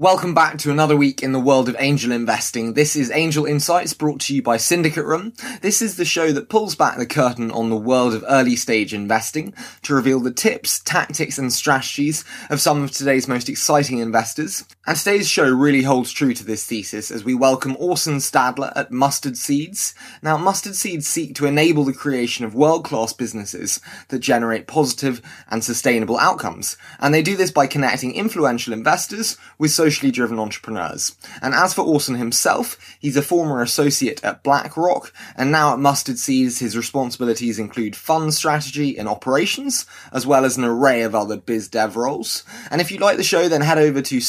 Welcome back to another week in the world of angel investing. This is Angel Insights brought to you by Syndicate Room. This is the show that pulls back the curtain on the world of early stage investing to reveal the tips, tactics and strategies of some of today's most exciting investors. And today's show really holds true to this thesis as we welcome Orson Stadler at Mustard Seeds. Now, Mustard Seeds seek to enable the creation of world-class businesses that generate positive and sustainable outcomes. And they do this by connecting influential investors with socially driven entrepreneurs. And as for Orson himself, he's a former associate at BlackRock, and now at Mustard Seeds, his responsibilities include fund strategy and operations, as well as an array of other biz dev roles. And if you like the show, then head over to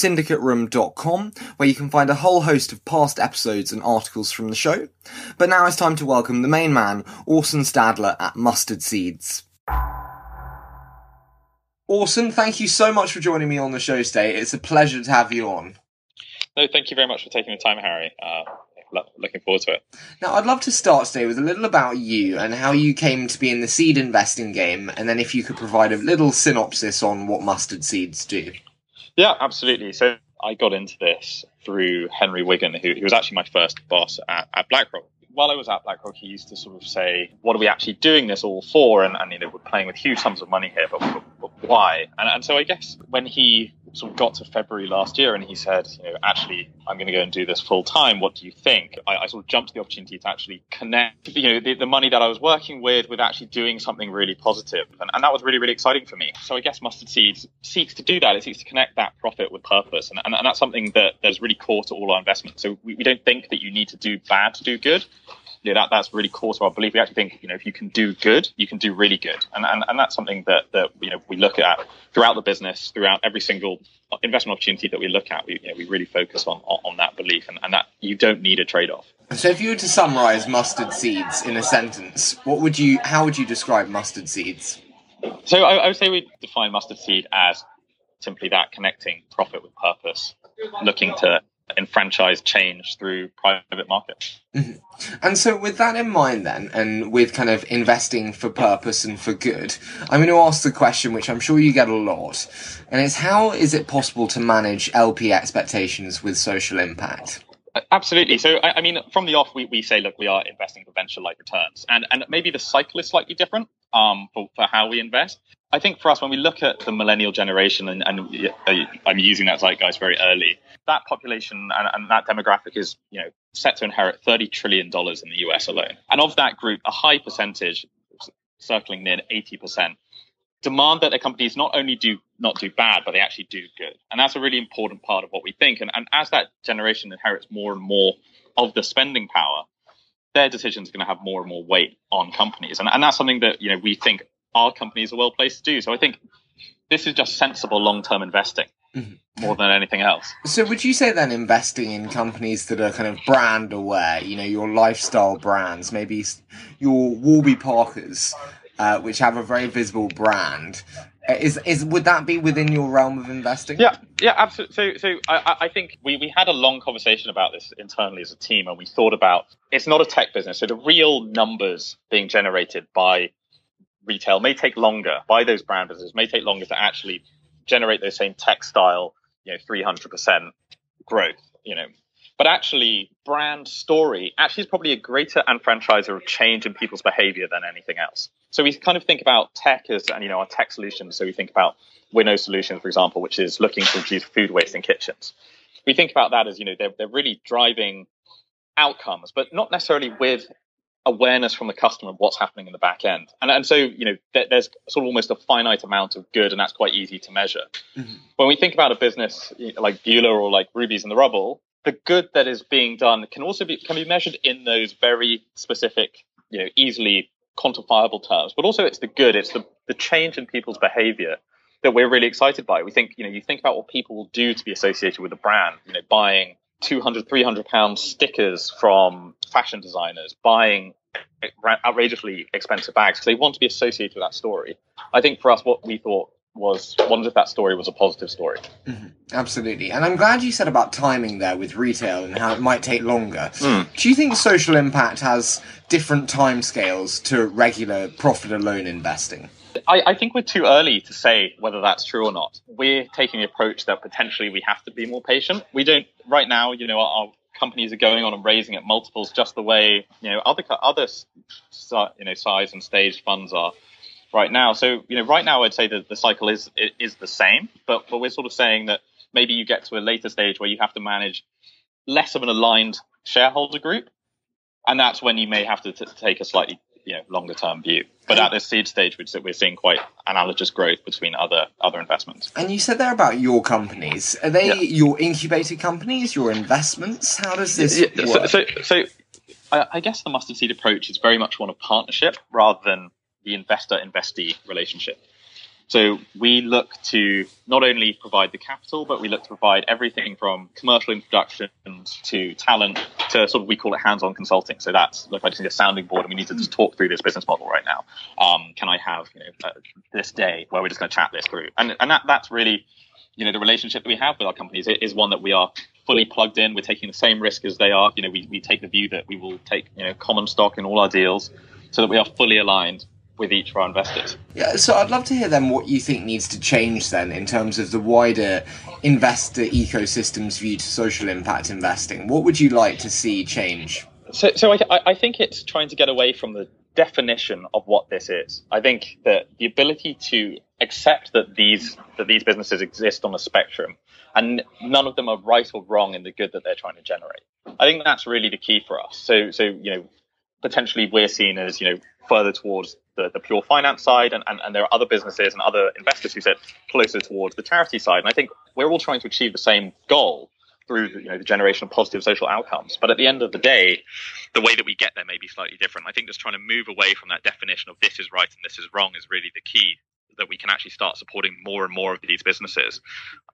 syndicateroom.com, where you can find a whole host of past episodes and articles from the show. But now it's time to welcome the main man, Orson Stadler at Mustard Seeds. Orson, thank you so much for joining me on the show today. It's a pleasure to have you on. No, thank you very much for taking the time, Harry. Uh, looking forward to it. Now, I'd love to start today with a little about you and how you came to be in the seed investing game, and then if you could provide a little synopsis on what mustard seeds do. Yeah, absolutely. So I got into this through Henry Wigan, who, who was actually my first boss at, at BlackRock while I was at BlackRock, he used to sort of say, "What are we actually doing this all for?" And, and you know, we're playing with huge sums of money here, but, but, but why? And, and so I guess when he sort of got to February last year and he said, you know, actually, I'm going to go and do this full time. What do you think? I, I, sort of jumped to the opportunity to actually connect, you know, the, the, money that I was working with with actually doing something really positive. And, and, that was really, really exciting for me. So I guess Mustard Seeds seeks to do that. It seeks to connect that profit with purpose. And, and, and that's something that, that is really core to all our investments. So we, we don't think that you need to do bad to do good you know, that that's really core to our belief. We actually think, you know, if you can do good, you can do really good, and and, and that's something that that you know we look at throughout the business, throughout every single investment opportunity that we look at. We you know, we really focus on, on, that belief, and, and that you don't need a trade off. So, if you were to summarize mustard seeds in a sentence, what would you? How would you describe mustard seeds? So, I, I would say we define mustard seed as simply that connecting profit with purpose, looking to enfranchise change through private markets. Mm-hmm. And so, with that in mind, then, and with kind of investing for purpose and for good, I'm going to ask the question which I'm sure you get a lot, and it's how is it possible to manage LP expectations with social impact? Absolutely. So, I, I mean, from the off, we, we say, look, we are investing for venture-like returns, and and maybe the cycle is slightly different um, for, for how we invest. I think for us, when we look at the millennial generation, and, and uh, I'm using that zeitgeist very early, that population and, and, that demographic is, you know, set to inherit 30 trillion dollars in the US alone. And of that group, a high percentage, circling near 80%, demand that their companies not only do not do bad, but they actually do good. And that's a really important part of what we think. And, and as that generation inherits more and more of the spending power, their decisions are going to have more and more weight on companies. And, and that's something that, you know, we think our companies are well placed to do. So I think this is just sensible long term investing mm-hmm. more than anything else. So would you say then investing in companies that are kind of brand aware, you know, your lifestyle brands, maybe your Warby Parkers, uh, which have a very visible brand, uh, is is would that be within your realm of investing? Yeah, yeah, absolutely. So, so I, I think we, we had a long conversation about this internally as a team, and we thought about it's not a tech business. So the real numbers being generated by retail may take longer by those brand businesses may take longer to actually generate those same textile, you know, 300% growth, you know. But actually, brand story actually is probably a greater enfranchiser of change in people's behavior than anything else. So we kind of think about tech as, and you know, our tech solutions. So we think about Winnow Solutions, for example, which is looking to reduce food waste in kitchens. We think about that as, you know, they're, they're really driving outcomes, but not necessarily with awareness from the customer of what's happening in the back end. And, and so, you know, there's sort of almost a finite amount of good, and that's quite easy to measure. Mm-hmm. When we think about a business like Beulah or like Rubies in the Rubble, the good that is being done can also be can be measured in those very specific, you know, easily quantifiable terms. But also, it's the good, it's the the change in people's behavior that we're really excited by. We think, you know, you think about what people will do to be associated with a brand, you know, buying 200, 300 pound stickers from fashion designers, buying outrageously expensive bags because they want to be associated with that story. I think for us, what we thought was wondered if that story was a positive story. Mm-hmm. Absolutely. And I'm glad you said about timing there with retail and how it might take longer. Mm. Do you think social impact has different timescales to regular profit alone investing? I, I, think we're too early to say whether that's true or not. We're taking the approach that potentially we have to be more patient. We don't right now. You know, our, our companies are going on and raising at multiples just the way you know other other you know size and stage funds are right now. So you know, right now I'd say that the cycle is is the same, but but we're sort of saying that maybe you get to a later stage where you have to manage less of an aligned shareholder group, and that's when you may have to t- take a slightly you know longer term view. But at this seed stage, which we're seeing quite analogous growth between other other investments. And you said there about your companies. Are they yeah. your incubated companies, your investments? How does this yeah, work? So, so, so I, I guess the mustard seed approach is very much one of partnership rather than the investor investee relationship. So we look to not only provide the capital, but we look to provide everything from commercial introductions to talent to sort of we call it hands-on consulting. So that's look, I just need a sounding board, and we need to just talk through this business model right now. Um, can I have you know uh, this day where we're just going to chat this through? And and that that's really you know the relationship that we have with our companies is one that we are fully plugged in. We're taking the same risk as they are. You know, we, we take the view that we will take you know common stock in all our deals, so that we are fully aligned with each of our investors. Yeah, so I'd love to hear then what you think needs to change then in terms of the wider investor ecosystem's view to social impact investing. What would you like to see change? So, so I, I think it's trying to get away from the definition of what this is. I think that the ability to accept that these that these businesses exist on a spectrum and none of them are right or wrong in the good that they're trying to generate. I think that's really the key for us. So so you know potentially we're seen as you know further towards the, the pure finance side, and, and, and there are other businesses and other investors who sit closer towards the charity side. And I think we're all trying to achieve the same goal through you know, the generation of positive social outcomes. But at the end of the day, the way that we get there may be slightly different. I think just trying to move away from that definition of this is right and this is wrong is really the key that we can actually start supporting more and more of these businesses.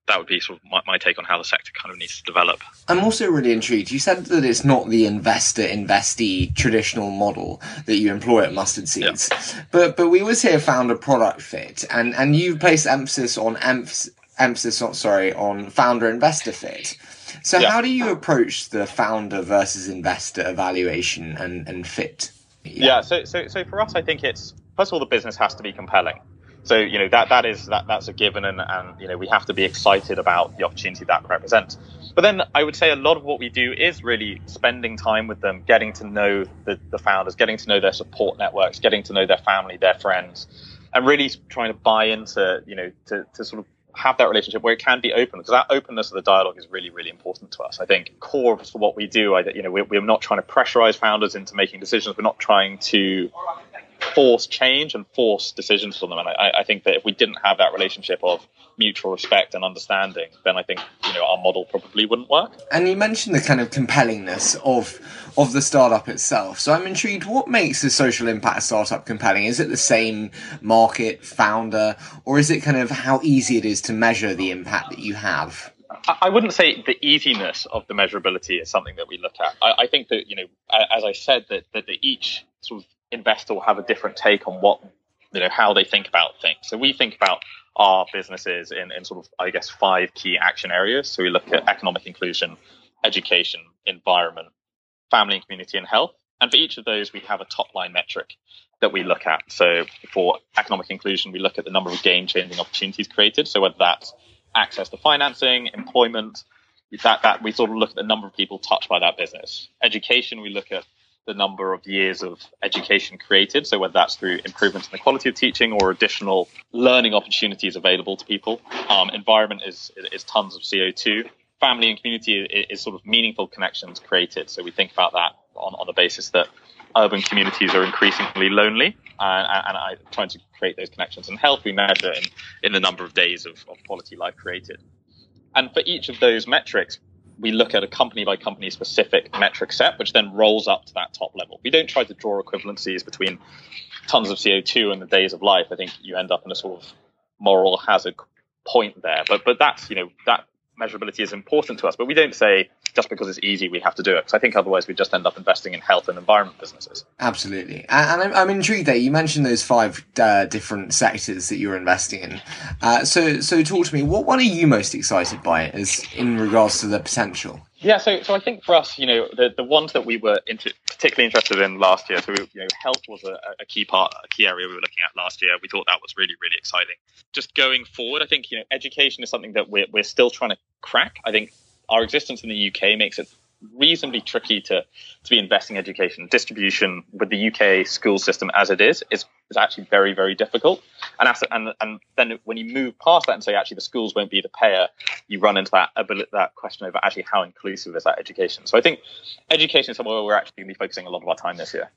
That would be sort of my, my, take on how the sector kind of needs to develop. I'm also really intrigued. You said that it's not the investor investee traditional model that you employ at Mustard Seeds, yeah. but but we always hear founder product fit, and and you place emphasis on emph- emphasis on sorry on founder investor fit. So yeah. how do you approach the founder versus investor evaluation and, and fit? Yeah. yeah, so, so so for us, I think it's first of all the business has to be compelling. So you know that that is that that's a given, and, and you know we have to be excited about the opportunity that represents. But then I would say a lot of what we do is really spending time with them, getting to know the, the founders, getting to know their support networks, getting to know their family, their friends, and really trying to buy into you know to, to sort of have that relationship where it can be open because that openness of the dialogue is really really important to us i think core for what we do I, you know we're, we're not trying to pressurize founders into making decisions we're not trying to force change and force decisions from them. And I, I, think that if we didn't have that relationship of mutual respect and understanding, then I think you know our model probably wouldn't work. And you mentioned the kind of compellingness of of the startup itself. So I'm intrigued. What makes a social impact startup compelling? Is it the same market founder, or is it kind of how easy it is to measure the impact that you have? I wouldn't say the easiness of the measurability is something that we look at. I, I think that you know, as I said, that that each sort of investor will have a different take on what you know how they think about things. So we think about our businesses in, in sort of I guess five key action areas. So we look at economic inclusion, education, environment, family and community, and health. And for each of those, we have a top line metric that we look at. So for economic inclusion, we look at the number of game changing opportunities created. So whether that's access to financing, employment, that, that we sort of look at the number of people touched by that business. Education, we look at the number of years of education created. So whether that's through improvements in the quality of teaching or additional learning opportunities available to people. Um, environment is, is tons of CO2. Family and community is, sort of meaningful connections created. So we think about that on, on the basis that urban communities are increasingly lonely and, and I trying to create those connections. And health we measure in, in the number of days of, of quality life created. And for each of those metrics, we look at a company by company specific metric set, which then rolls up to that top level. We don't try to draw equivalencies between tons of CO2 and the days of life. I think you end up in a sort of moral hazard point there. But but that's you know that measurability is important to us. But we don't say just because it's easy, we have to do it. Because I think otherwise we just end up investing in health and environment businesses. Absolutely. And, I'm, I'm, intrigued there. You mentioned those five uh, different sectors that you're investing in. Uh, so, so talk to me. What one are you most excited by as in regards to the potential? Yeah, so so I think for us, you know, the, the ones that we were into, particularly interested in last year. So, we, you know, health was a, a, key part, a key area we were looking at last year. We thought that was really, really exciting. Just going forward, I think you know, education is something that we're we're still trying to crack. I think our existence in the UK makes it reasonably tricky to to be investing in education. Distribution with the UK school system as it is is, is actually very very difficult. And as, and and then when you move past that and say actually the schools won't be the payer, you run into that ability, that question over actually how inclusive is that education. So I think education is somewhere where we're actually going to be focusing a lot of our time this year.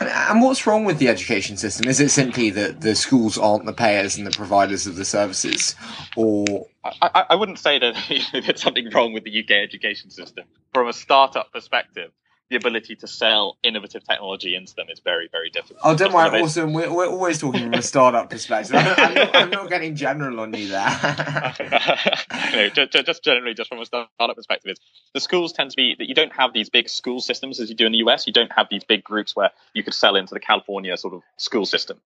And what's wrong with the education system? Is it simply that the schools aren't the payers and the providers of the services, or I, I wouldn't say that there's something wrong with the UK education system. From a startup perspective, the ability to sell innovative technology into them is very, very difficult. Oh, don't worry, Orson. We're, we're always talking from a startup perspective. I'm, I'm, not, I'm, not, getting general on you there. no, just, just, generally, just from a startup perspective, is the schools tend to be that you don't have these big school systems as you do in the US. You don't have these big groups where you could sell into the California sort of school system.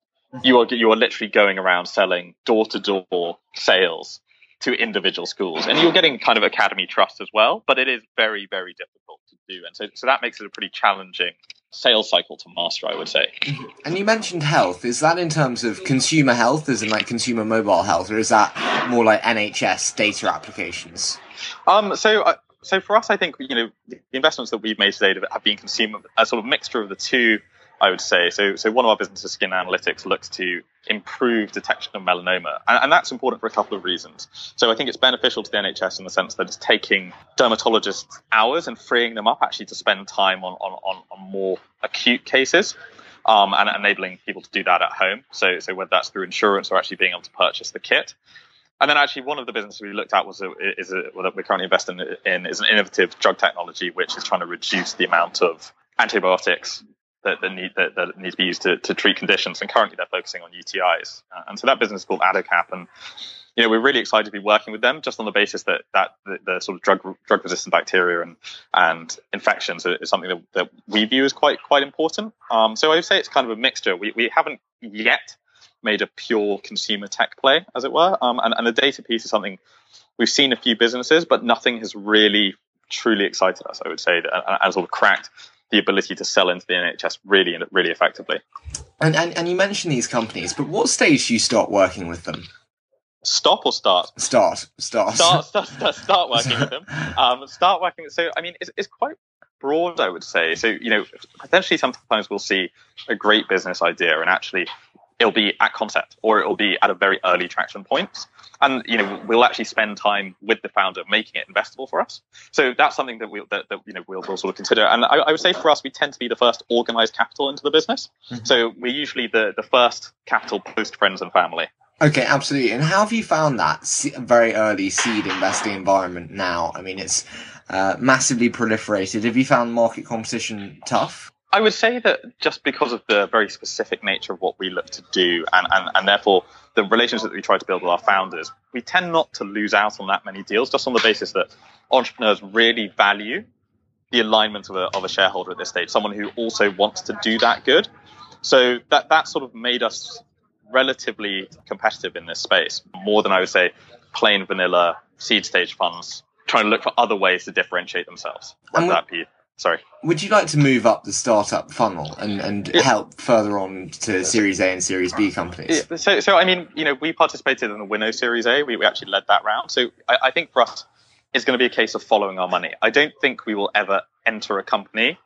You are you are literally going around selling door to door sales to individual schools. And you're getting kind of academy trust as well, but it is very, very difficult do. And so, so that makes it a pretty challenging sales cycle to master, I would say. And you mentioned health. Is that in terms of consumer health, as in like consumer mobile health, or is that more like NHS data applications? Um, so, uh, so for us, I think you know the investments that we've made today have been consumer a sort of mixture of the two I would say. So, so one of our businesses, Skin Analytics, looks to improve detection of melanoma, and, and, that's important for a couple of reasons. So, I think it's beneficial to the NHS in the sense that it's taking dermatologists hours and freeing them up actually to spend time on on, on, on more acute cases. Um, and enabling people to do that at home. So, so whether that's through insurance or actually being able to purchase the kit. And then actually one of the businesses we looked at was a, is a, that we're currently investing in is an innovative drug technology which is trying to reduce the amount of antibiotics that, that need that, that need to be used to, to treat conditions. And currently, they're focusing on UTIs. Uh, and so that business is called Adocap, and you know we're really excited to be working with them just on the basis that that the, the sort of drug drug resistant bacteria and and infections is something that, that we view as quite quite important. Um, so I would say it's kind of a mixture. We we haven't yet made a pure consumer tech play, as it were. Um, and, and the data piece is something we've seen a few businesses, but nothing has really truly excited us. I would say, and, and sort of cracked the ability to sell into the NHS really, really effectively. And, and and you mentioned these companies, but what stage do you start working with them? Stop or start? Start, start, start, start, start, start working with them. Um, start working. So, I mean, it's, it's quite broad, I would say. So, you know, potentially sometimes we'll see a great business idea and actually it'll be at concept or it'll be at a very early traction point and you know we'll actually spend time with the founder making it investable for us so that's something that we'll that, that you know we'll, we'll, sort of consider and I, I, would say for us we tend to be the first organized capital into the business mm-hmm. so we're usually the the first capital post friends and family Okay, absolutely. And how have you found that very early seed investing environment now? I mean, it's uh, massively proliferated. Have you found market competition tough? I would say that just because of the very specific nature of what we look to do, and, and, and therefore the relationships that we try to build with our founders, we tend not to lose out on that many deals just on the basis that entrepreneurs really value the alignment of a, of a shareholder at this stage, someone who also wants to do that good. So that, that sort of made us relatively competitive in this space, more than I would say plain vanilla seed stage funds trying to look for other ways to differentiate themselves, whether that be Sorry. Would you like to move up the startup funnel and, and yeah. help further on to Series A and Series B companies? Yeah. So, so I mean, you know, we participated in the Winnow Series A. We, we actually led that round. So I, I think for us, it's going to be a case of following our money. I don't think we will ever enter a company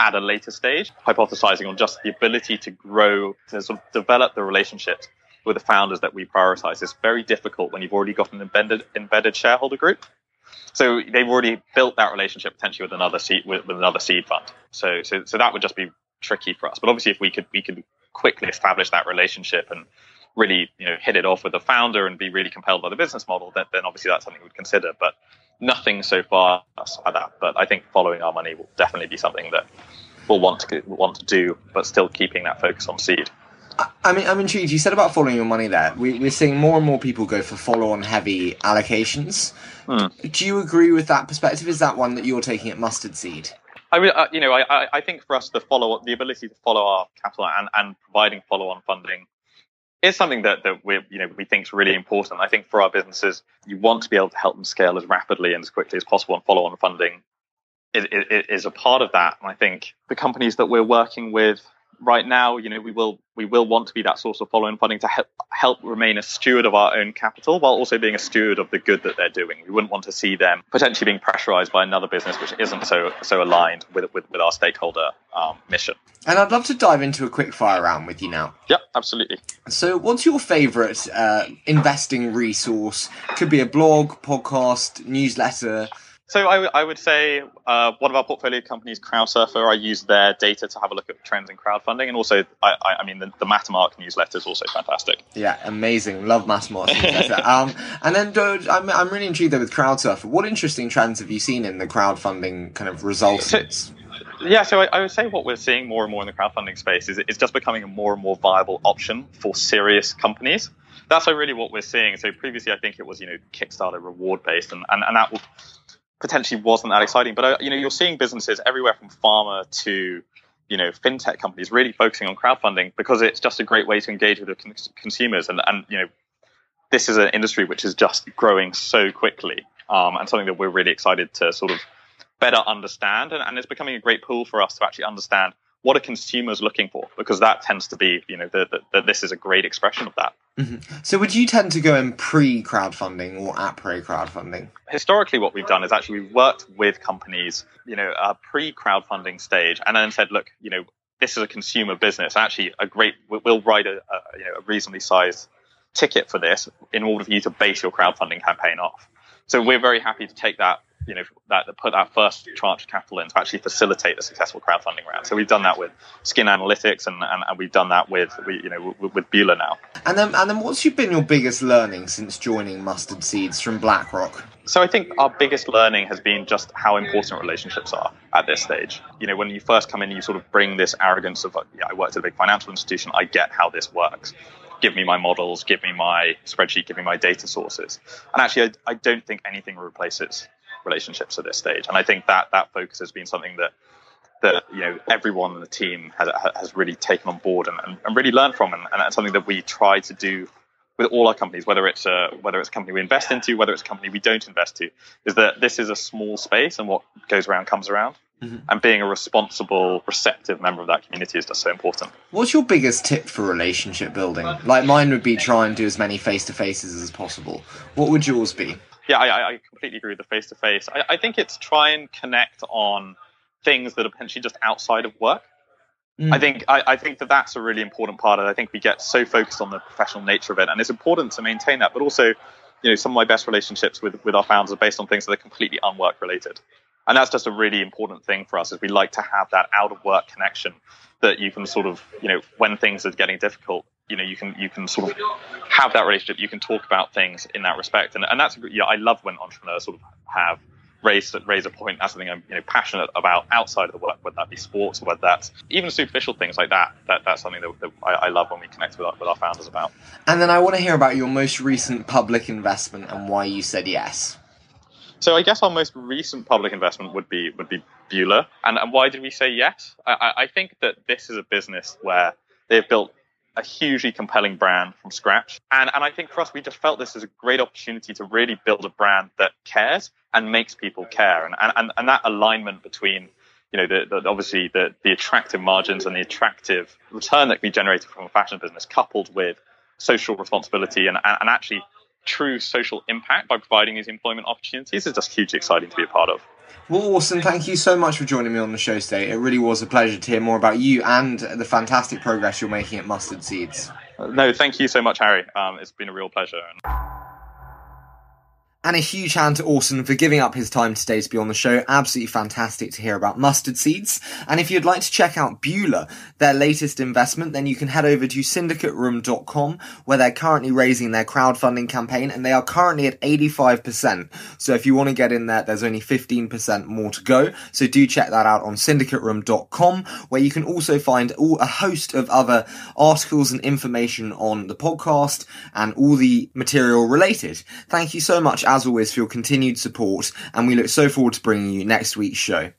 at a later stage, hypothesizing on just the ability to grow, to sort of develop the relationships with the founders that we prioritize. It's very difficult when you've already got an embedded embedded shareholder group. So they've already built that relationship potentially with another seed with, with another seed fund. So, so so that would just be tricky for us. But obviously, if we could we could quickly establish that relationship and really you know hit it off with the founder and be really compelled by the business model, then, then obviously that's something we'd consider. But nothing so far like that. But I think following our money will definitely be something that we'll want to want to do, but still keeping that focus on seed. I mean, I'm intrigued. You said about following your money there. We, are seeing more and more people go for follow-on heavy allocations. Hmm. Do you agree with that perspective? Is that one that you're taking at Mustard Seed? I mean, uh, you know, I, I think for us, the follow, the ability to follow our capital and, and providing follow-on funding is something that, that we you know we think is really important. I think for our businesses, you want to be able to help them scale as rapidly and as quickly as possible and follow on funding is, is a part of that. And I think the companies that we're working with right now, you know, we will we will want to be that source of follow-on funding to help help remain a steward of our own capital while also being a steward of the good that they're doing. We wouldn't want to see them potentially being pressurized by another business which isn't so so aligned with with, with our stakeholder um, mission. And I'd love to dive into a quick fire round with you now. Yep, absolutely. So, what's your favorite uh, investing resource? Could be a blog, podcast, newsletter. So I, w- I would say uh, one of our portfolio companies, Crowdsurfer, I use their data to have a look at trends in crowdfunding, and also I, I, I mean the, the Mattermark newsletter is also fantastic. Yeah, amazing. Love Mattermark um, and then uh, I'm I'm really intrigued though with Crowdsurfer. What interesting trends have you seen in the crowdfunding kind of results? So, yeah, so I, I, would say what we're seeing more and more in the crowdfunding space is it's just becoming a more and more viable option for serious companies. That's really what we're seeing. So previously, I think it was you know Kickstarter reward based, and, and, and that will potentially wasn't that exciting. But uh, you know, you're seeing businesses everywhere from pharma to you know fintech companies really focusing on crowdfunding because it's just a great way to engage with the con- consumers and and you know this is an industry which is just growing so quickly um, and something that we're really excited to sort of better understand and, and it's becoming a great pool for us to actually understand what are consumers looking for because that tends to be you know that this is a great expression of that Mm-hmm. So, would you tend to go in pre crowdfunding or at pre crowdfunding? Historically, what we've done is actually we've worked with companies, you know, a pre crowdfunding stage, and then said, look, you know, this is a consumer business. Actually, a great we'll write a, a you know a reasonably sized ticket for this in order for you to base your crowdfunding campaign off. So we're very happy to take that you know that put that first tranche of capital in to actually facilitate the successful crowdfunding round. So we've done that with Skin Analytics, and, and, and we've done that with we, you know with, with Beulah now. And then and then what's been your biggest learning since joining Mustard Seeds from BlackRock? So I think our biggest learning has been just how important relationships are at this stage. You know, when you first come in, you sort of bring this arrogance of, yeah, I worked at a big financial institution, I get how this works give me my models, give me my spreadsheet, give me my data sources. And actually, I, I, don't think anything replaces relationships at this stage. And I think that that focus has been something that that you know everyone in the team has, has really taken on board and, and, and really learned from, and, and that's something that we try to do with all our companies, whether it's a whether it's a company we invest into, whether it's a company we don't invest to, is that this is a small space, and what goes around comes around. Mm-hmm. And being a responsible, receptive member of that community is just so important. What's your biggest tip for relationship building? Like mine would be try and do as many face to faces as possible. What would yours be? Yeah, I, I completely agree with the face to face. I think it's try and connect on things that are potentially just outside of work. Mm. I think I, I, think that that's a really important part of it. I think we get so focused on the professional nature of it, and it's important to maintain that. But also, you know, some of my best relationships with with our founders are based on things that are completely unwork related, and that's just a really important thing for us. Is we like to have that out of work connection that you can sort of, you know, when things are getting difficult, you know you can you can sort of have that relationship you can talk about things in that respect and, and that's yeah i love when entrepreneurs sort of have raised raise a point that's something i'm you know passionate about outside of the work whether that be sports or whether that's even superficial things like that that that's something that, that I, I, love when we connect with our, with our founders about and then i want to hear about your most recent public investment and why you said yes so I guess our most recent public investment would be would be Beulah. And, and why did we say yes? I, I think that this is a business where they've built a hugely compelling brand from scratch. And, and I think for us, we just felt this is a great opportunity to really build a brand that cares and makes people care. And, and, and that alignment between, you know, the, the, obviously the, the attractive margins and the attractive return that can be generated from a fashion business coupled with social responsibility and, and, and actually true social impact by providing these employment opportunities is just hugely exciting to be a part of. Well, Orson, thank you so much for joining me on the show today. It really was a pleasure to hear more about you and the fantastic progress you're making at Mustard Seeds. No, thank you so much, Harry. Um, it's been a real pleasure. And a huge hand to Orson for giving up his time today to be on the show. Absolutely fantastic to hear about mustard seeds. And if you'd like to check out Beulah, their latest investment, then you can head over to syndicateroom.com where they're currently raising their crowdfunding campaign and they are currently at 85%. So if you want to get in there, there's only 15% more to go. So do check that out on syndicateroom.com where you can also find all a host of other articles and information on the podcast and all the material related. Thank you so much as always, for your continued support, and we look so forward to bringing you next week's show.